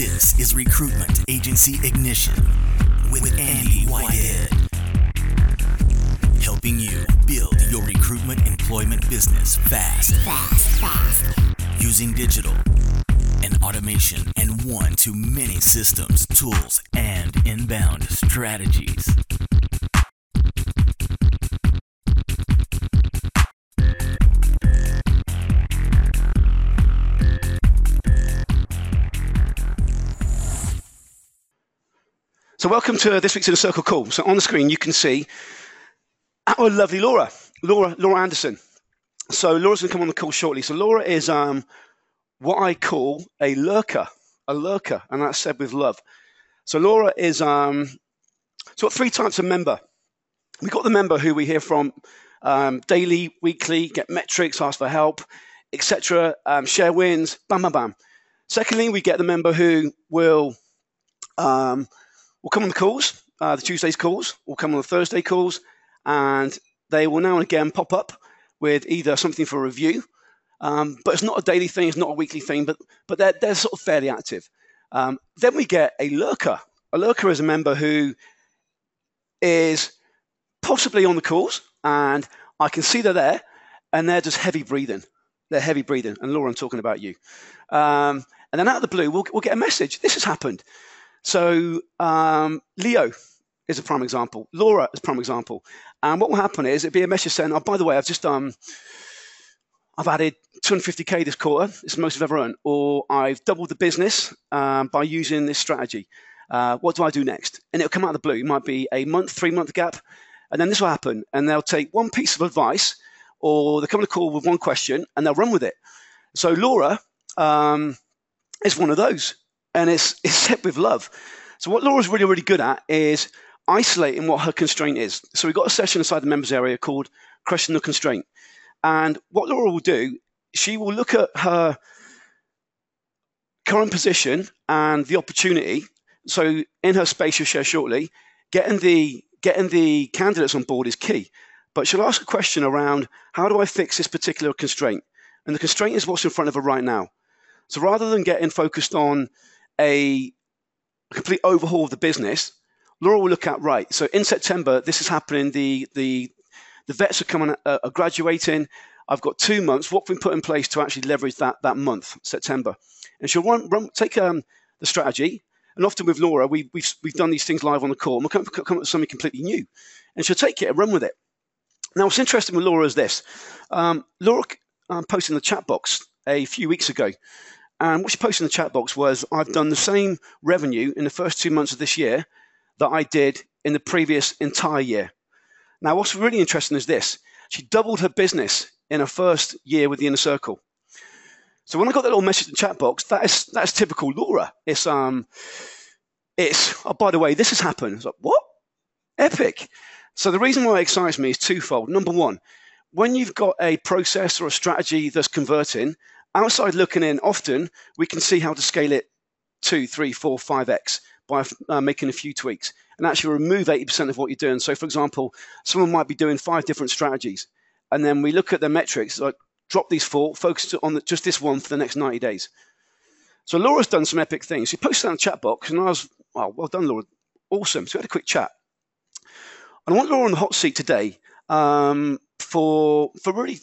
This is Recruitment Agency Ignition with, Andy Whitehead. Helping you build your recruitment employment business fast. Fast, fast. Using digital and automation and one to many systems, tools, and inbound strategies. So, welcome to this week's Inner Circle call. So, on the screen, you can see our lovely Laura, Laura, Laura Anderson. So, Laura's to come on the call shortly. So, Laura is um, what I call a lurker, a lurker, and that's said with love. So, Laura is um, so three types of member. We've got the member who we hear from um, daily, weekly, get metrics, ask for help, etc., um, share wins, bam, bam, bam. Secondly, we get the member who will um, will come on the calls, uh, the Tuesdays calls, will come on the Thursday calls, and they will now and again pop up with either something for review, um, but it's not a daily thing, it's not a weekly thing, but but they're they're sort of fairly active. Um, then we get a lurker. A lurker is a member who is possibly on the calls, and I can see they're there, and they're just heavy breathing. They're heavy breathing, and Laura, I'm talking about you. Um, and then out of the blue, we'll, we'll get a message. This has happened. So um, Leo is a prime example. Laura is a prime example. And what will happen is it'll be a message saying, "Oh, by the way, I've just um, I've added 250k this quarter. It's the most I've ever earned, or I've doubled the business um, by using this strategy. Uh, what do I do next?" And it'll come out of the blue. It might be a month, three month gap, and then this will happen. And they'll take one piece of advice, or they come on a call with one question, and they'll run with it. So Laura um, is one of those and it's, it's set with love. So what Laura's really, really good at is isolating what her constraint is. So we've got a session inside the members area called Crushing the Constraint. And what Laura will do, she will look at her current position and the opportunity. So in her space she'll share shortly, getting the getting the candidates on board is key. But she'll ask a question around how do I fix this particular constraint? And the constraint is what's in front of her right now. So rather than getting focused on a complete overhaul of the business, Laura will look at right. So in September, this is happening. The the the vets are coming, uh, are graduating. I've got two months. What can we put in place to actually leverage that that month, September? And she'll run, run take um, the strategy. And often with Laura, we, we've we've done these things live on the call. And we'll come, come up with something completely new, and she'll take it and run with it. Now, what's interesting with Laura is this: um, Laura um, posted in the chat box a few weeks ago and what she posted in the chat box was, I've done the same revenue in the first two months of this year that I did in the previous entire year. Now, what's really interesting is this she doubled her business in her first year with the inner circle. So when I got that little message in the chat box, that is that's typical Laura. It's um, it's oh by the way, this has happened. It's like what? Epic. So the reason why it excites me is twofold. Number one, when you've got a process or a strategy that's converting, outside looking in, often we can see how to scale it two, three, four, five x by uh, making a few tweaks and actually remove 80% of what you're doing. So, for example, someone might be doing five different strategies, and then we look at their metrics, like drop these four, focus on the, just this one for the next 90 days. So, Laura's done some epic things. She posted that in the chat box, and I was, oh, well done, Laura. Awesome. So, we had a quick chat. And I want Laura on the hot seat today um, for, for really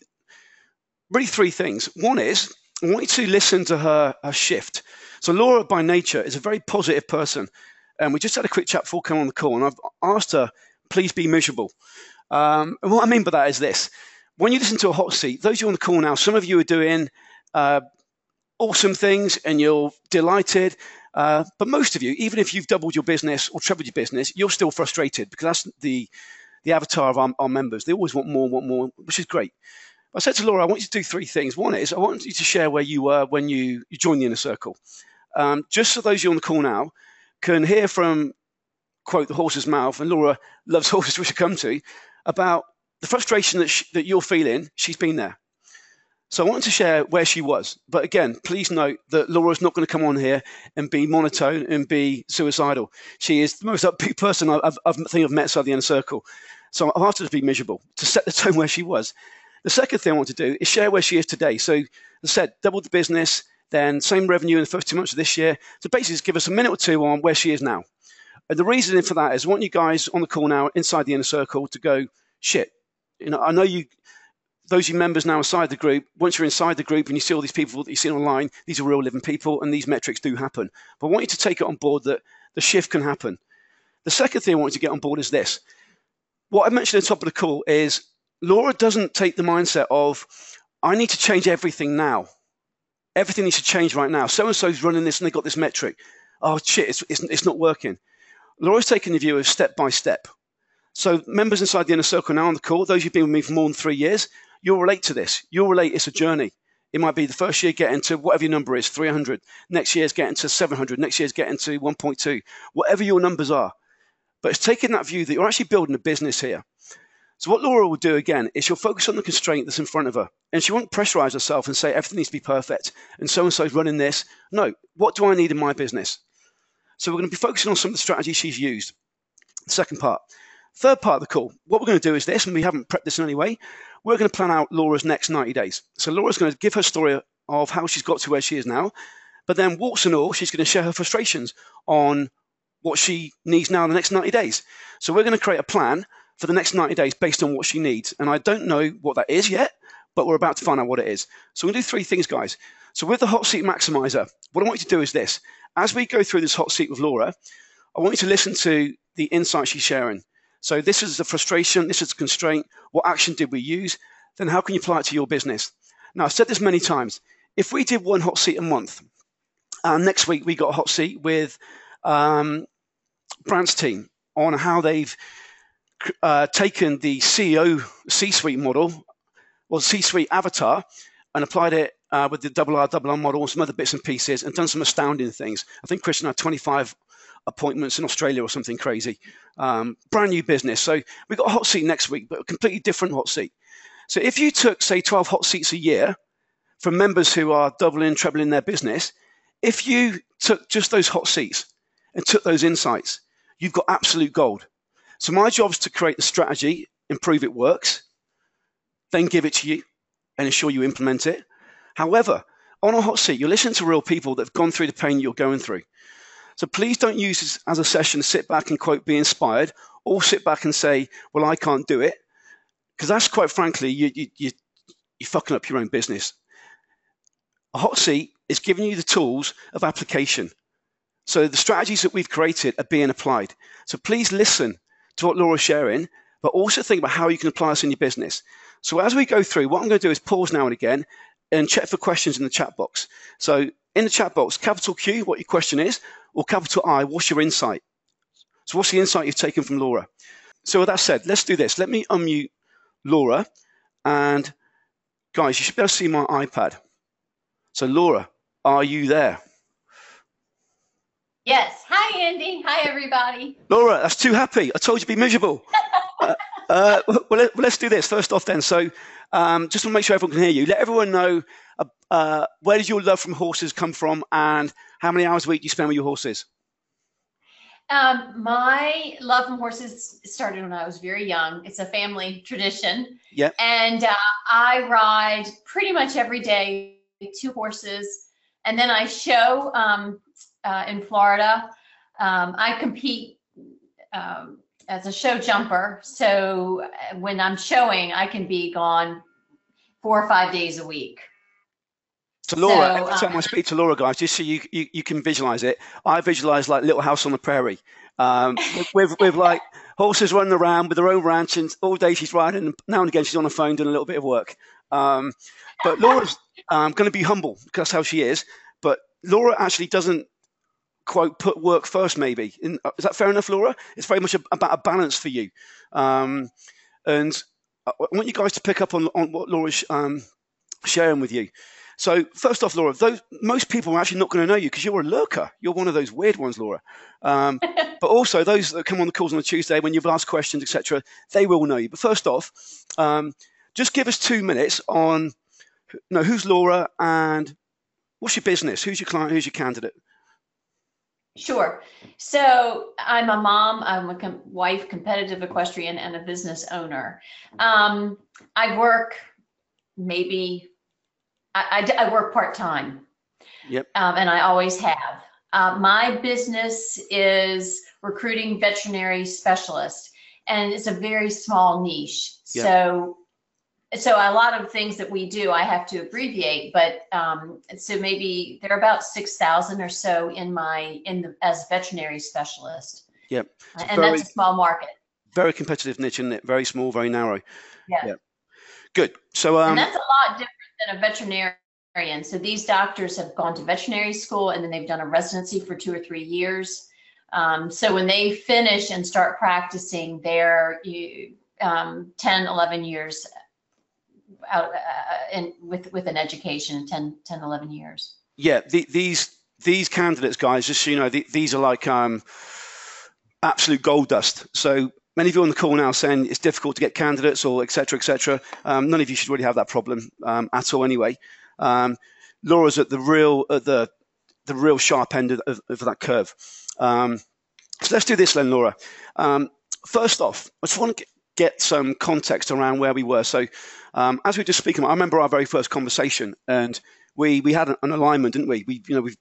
really three things. One is I want you to listen to her, her shift. So Laura, by nature, is a very positive person, and we just had a quick chat before coming on the call, and I've asked her, please be miserable. Um, and what I mean by that is this: when you listen to a hot seat, those of you on the call now, some of you are doing uh, awesome things and you're delighted. Uh, but most of you, even if you've doubled your business or trebled your business, you're still frustrated because that's the the avatar of our, our members. They always want more, want more, which is great. I said to Laura, I want you to do three things. One is I want you to share where you were when you, you joined the inner circle. Um, just so those of you on the call now can hear from, quote, the horse's mouth, and Laura loves horses, which I come to, about the frustration that, she, that you're feeling. She's been there. So I wanted to share where she was. But again, please note that Laura's not going to come on here and be monotone and be suicidal. She is the most upbeat person I've, I've, I think I've met inside the inner circle. So I've asked her to be miserable, to set the tone where she was. The second thing I want to do is share where she is today. So, as I said, doubled the business then same revenue in the first two months of this year. So basically, just give us a minute or two on where she is now. And the reason for that is I want you guys on the call now inside the inner circle to go, shit, you know, I know you, those of you members now inside the group, once you're inside the group and you see all these people that you see online, these are real living people and these metrics do happen. But I want you to take it on board that the shift can happen. The second thing I want you to get on board is this. What I mentioned at the top of the call is Laura doesn't take the mindset of, I need to change everything now. Everything needs to change right now. So and so's running this and they got this metric. Oh shit, it's, it's, it's not working. Laura's taking the view of step by step. So members inside the inner circle now on the call, those who've been with me for more than three years, you'll relate to this. You'll relate it's a journey. It might be the first year getting to whatever your number is, 300. Next year's getting to 700. Next year's getting to 1.2. Whatever your numbers are. But it's taking that view that you're actually building a business here. So what Laura will do again is she'll focus on the constraint that's in front of her. And she won't pressurize herself and say everything needs to be perfect and so and so's running this. No, what do I need in my business? So we're going to be focusing on some of the strategies she's used. Second part. Third part of the call. What we're going to do is this, and we haven't prepped this in any way. We're going to plan out Laura's next 90 days. So Laura's going to give her story of how she's got to where she is now. But then, warts and all, she's going to share her frustrations on what she needs now in the next 90 days. So we're going to create a plan for the next 90 days based on what she needs. And I don't know what that is yet, but we're about to find out what it is. So we're going to do three things, guys. So with the hot seat maximizer, what I want you to do is this. As we go through this hot seat with Laura, I want you to listen to the insights she's sharing. So this is the frustration, this is the constraint. What action did we use? Then how can you apply it to your business? Now, I've said this many times. If we did one hot seat a month, and next week we got a hot seat with um, Brant's team on how they've uh, taken the CEO C-suite model, or C-suite avatar, and applied it uh, with the double R, double R model some other bits and pieces, and done some astounding things. I think Christian had 25 appointments in Australia or something crazy. Um, brand new business. So we've got a hot seat next week, but a completely different hot seat. So if you took, say, 12 hot seats a year from members who are doubling, trebling their business, if you took just those hot seats and took those insights, you've got absolute gold. So my job is to create the strategy, improve it works, then give it to you and ensure you implement it. However, on a hot seat, you listen to real people that have gone through the pain you're going through. So please don't use this as a session to sit back and quote, be inspired, or sit back and say, well, I can't do it. Because that's quite frankly, you, you, you, you're fucking up your own business. A hot seat is giving you the tools of application. So the strategies that we've created are being applied. So please listen to what Laura's sharing, but also think about how you can apply this in your business. So as we go through, what I'm going to do is pause now and again and check for questions in the chat box. So in the chat box, capital Q, what your question is, or capital I, what's your insight? So what's the insight you've taken from Laura? So with that said, let's do this. Let me unmute Laura, and guys, you should be able to see my iPad. So Laura, are you there? Yes. Hi, Andy. Hi, everybody. Laura, that's too happy. I told you to be miserable. uh, uh, well, let, us do this first off then. So, um, just want to make sure everyone can hear you, let everyone know uh, uh, where does your love from horses come from and how many hours a week do you spend with your horses? Um, my love from horses started when I was very young. It's a family tradition. Yeah. And uh, I ride pretty much every day two horses. And then I show um, uh, in Florida. Um, I compete um, as a show jumper. So uh, when I'm showing, I can be gone four or five days a week. So Laura, so, every time um, I speak to Laura, guys, just so you, you, you can visualize it, I visualize like Little House on the Prairie, um, with, with like horses running around with their own ranch, and all day she's riding, and now and again she's on the phone doing a little bit of work. Um, but Laura's um, going to be humble because that's how she is. But Laura actually doesn't quote put work first maybe. In, uh, is that fair enough laura? It's very much about a balance for you. Um, and i want you guys to pick up on, on what laura's um, sharing with you. So first off laura those most people are actually not going to know you because you're a lurker. You're one of those weird ones laura. Um, but also those that come on the calls on a tuesday when you've asked questions etc they will know you. But first off um, just give us two minutes on no who's laura and what's your business? Who's your client? Who's your candidate Sure. So I'm a mom, I'm a com- wife, competitive equestrian, and a business owner. Um, I work maybe, I, I, I work part time. Yep. Um, and I always have. Uh, my business is recruiting veterinary specialists, and it's a very small niche. Yep. So, so a lot of things that we do, I have to abbreviate. But um, so maybe there are about six thousand or so in my in the as veterinary specialist. Yep. And very- that's a small market. Very competitive niche, isn't it? Very small, very narrow. Yeah. Yeah. Good. So um, and that's a lot different than a veterinarian. So these doctors have gone to veterinary school and then they've done a residency for two or three years. Um, so when they finish and start practicing, they're you, um, 10, 11 years out uh, in, with, with an education, in 10, 10, 11 years. yeah, the, these these candidates, guys, just so you know, the, these are like um, absolute gold dust. So many of you on the call now saying it's difficult to get candidates or etc. cetera, et cetera. Um, none of you should really have that problem um, at all, anyway. Um, Laura's at the real at the the real sharp end of, of, of that curve. Um, so let's do this then, Laura. Um, first off, I just want to get some context around where we were. So, um, as we were just speaking, I remember our very first conversation, and we we had an alignment, didn't we? We you know we've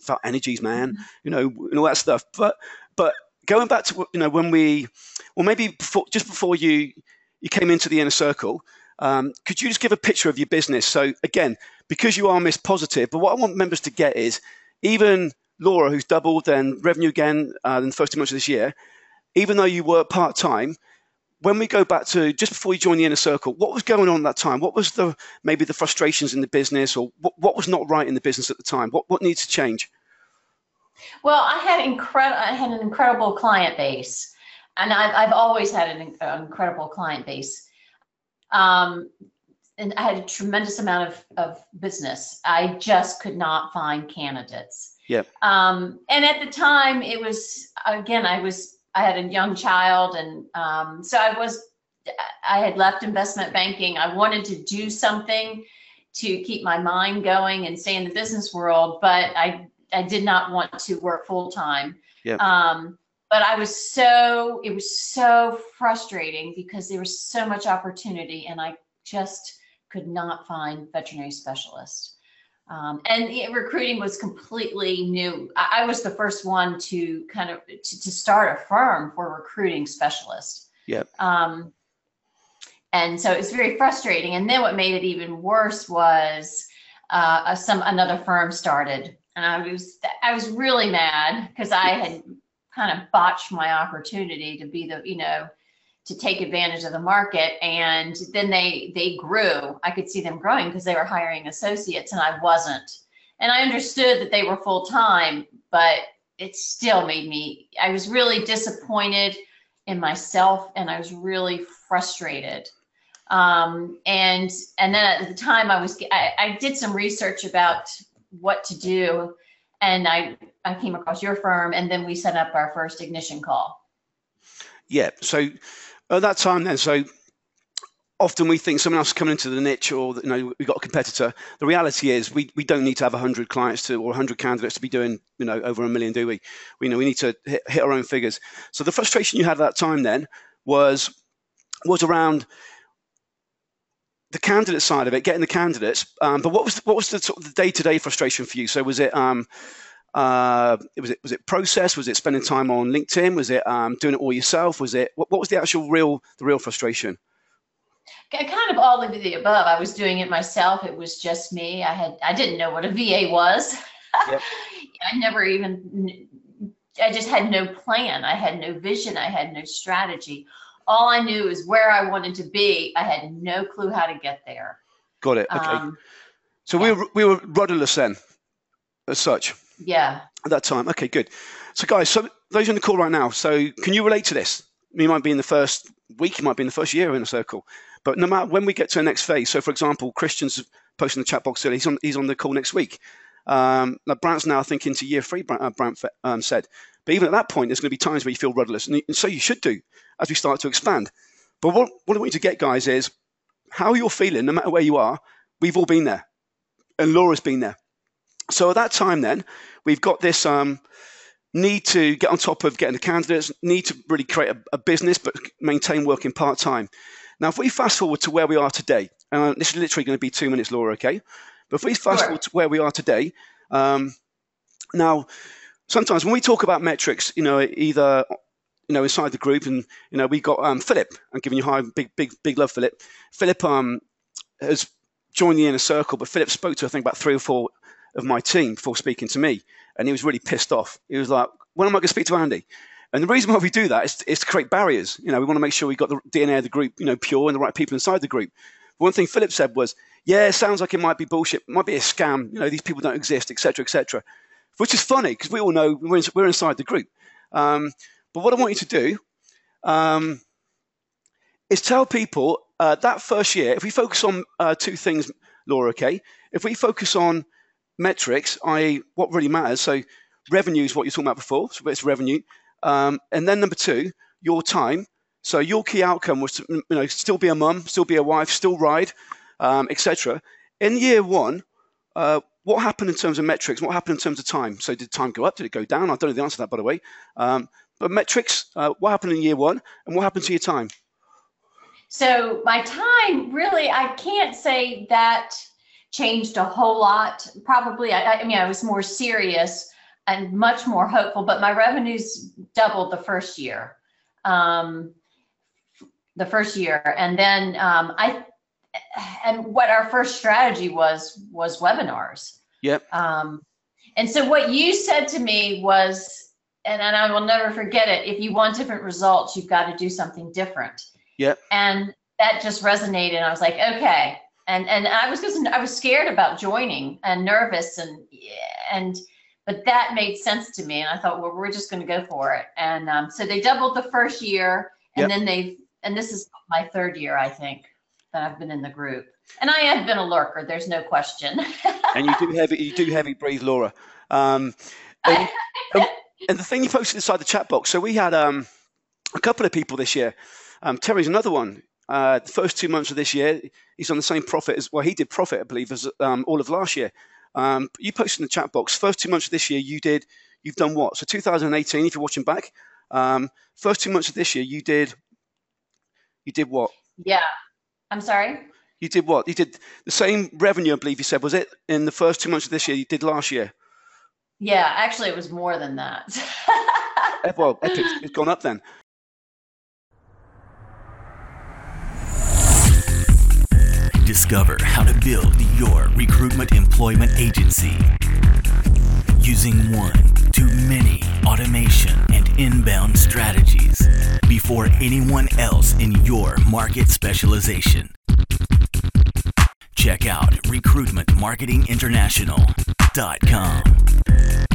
felt energies, man, you know, and all that stuff. But but going back to you know when we, or maybe before, just before you you came into the inner circle, um, could you just give a picture of your business? So again, because you are Miss Positive, but what I want members to get is even Laura, who's doubled then revenue again uh, in the first two months of this year, even though you work part time, when we go back to just before you joined the inner circle, what was going on at that time? What was the maybe the frustrations in the business, or what, what was not right in the business at the time? What what needs to change? Well, I had incredible. I had an incredible client base, and I've, I've always had an, in- incredible client base. Um, and I had a tremendous amount of, of business. I just could not find candidates. Yep. Um, and at the time, it was again, I was I had a young child, and um, so I was I had left investment banking. I wanted to do something to keep my mind going and stay in the business world, but I I did not want to work full time. Yeah. Um, but I was so it was so frustrating because there was so much opportunity, and I just could not find veterinary specialists. Um, and the recruiting was completely new. I, I was the first one to kind of to, to start a firm for recruiting specialists. Yep. Um, and so it was very frustrating. And then what made it even worse was uh, a- some another firm started, and I was I was really mad because I had kind of botched my opportunity to be the you know to take advantage of the market. And then they they grew. I could see them growing because they were hiring associates and i wasn't. And i understood that they were full time but it still made me i was really disappointed in myself and i was really frustrated. Um, and and then at the time i was I, I did some research about what to do and i i came across your firm and then we set up our first ignition call. Yeah. So at that time, then, so often we think someone else is coming into the niche, or you know, we've got a competitor. The reality is, we, we don't need to have 100 clients to or 100 candidates to be doing you know over a million, do we? We know we need to hit, hit our own figures. So the frustration you had at that time then was was around the candidate side of it, getting the candidates. Um, but what was what was the sort of the day to day frustration for you? So was it um, uh, was it was it process? Was it spending time on LinkedIn? Was it um, doing it all yourself? Was it what, what was the actual real the real frustration? Kind of all of the above. I was doing it myself. It was just me. I had I didn't know what a VA was. Yep. I never even I just had no plan. I had no vision. I had no strategy. All I knew is where I wanted to be. I had no clue how to get there. Got it. Okay. Um, so we were we were rudderless then, as such yeah. at that time. Okay, good. So guys, so those on the call right now, so can you relate to this? You might be in the first week, you might be in the first year inner circle, but no matter when we get to the next phase. So for example, Christian's posting the chat box earlier. He's on he's on the call next week. Um, like Brant's now thinking to year three. Brant, uh, Brant um, said, but even at that point, there's going to be times where you feel rudderless, and, and so you should do as we start to expand. But what what I want you to get, guys, is how you're feeling, no matter where you are. We've all been there, and Laura's been there. So at that time, then we've got this um, need to get on top of getting the candidates, need to really create a, a business, but maintain working part time. Now, if we fast forward to where we are today, uh, this is literally going to be two minutes, Laura, okay? But if we fast forward to where we are today, Um, now, sometimes when we talk about metrics, you know, either you know inside the group, and you know we got um, Philip. I'm giving you high, big, big, big love, Philip. Philip um, has joined the inner circle, but Philip spoke to I think about three or four of my team before speaking to me, and he was really pissed off. He was like, "When am I going to speak to Andy?" And the reason why we do that is, is to create barriers. You know, we want to make sure we've got the DNA of the group, you know, pure and the right people inside the group. One thing Philip said was, "Yeah, sounds like it might be bullshit, it might be a scam. You know, these people don't exist, etc., etc." Which is funny because we all know we're, in, we're inside the group. Um, but what I want you to do um, is tell people uh, that first year, if we focus on uh, two things, Laura, okay? If we focus on metrics, i.e., what really matters, so revenue is what you're talking about before, so it's revenue. Um, and then number two, your time. So your key outcome was to you know, still be a mum, still be a wife, still ride, um, etc. In year one, uh, what happened in terms of metrics? What happened in terms of time? So did time go up? Did it go down? I don't know the answer to that, by the way. Um, but metrics, uh, what happened in year one, and what happened to your time? So my time, really, I can't say that changed a whole lot. Probably, I, I mean, I was more serious and much more hopeful, but my revenues doubled the first year. Um, the first year, and then um, I and what our first strategy was was webinars. Yep. Um, and so what you said to me was, and, and I will never forget it. If you want different results, you've got to do something different. Yep. And that just resonated. I was like, okay. And and I was just I was scared about joining and nervous and and but that made sense to me. And I thought, well, we're just going to go for it. And um, so they doubled the first year, and Yep. then they and this is my third year, I think, that I've been in the group. And I have been a lurker. There's no question. and you do heavy, you do heavy breathe, Laura. Um, and, and- and the thing you posted inside the chat box. So we had um, a couple of people this year. Um, Terry's another one. Uh, the first two months of this year, he's on the same profit as well. He did profit, I believe, as um, all of last year. Um, you posted in the chat box. First two months of this year, you did. You've done what? So 2018, if you're watching back, um, first two months of this year, you did. You did what? yeah. I'm sorry. You did what? You did the same revenue, I believe you said, was it in the first two months of this year? You did last year. Yeah, actually, it was more than that. Eh, Well, Epic, it's gone up then. Discover how to build your recruitment employment agency using one to many automation and inbound strategies before anyone else in your market specialization. Check out recruitmentmarketinginternational.com.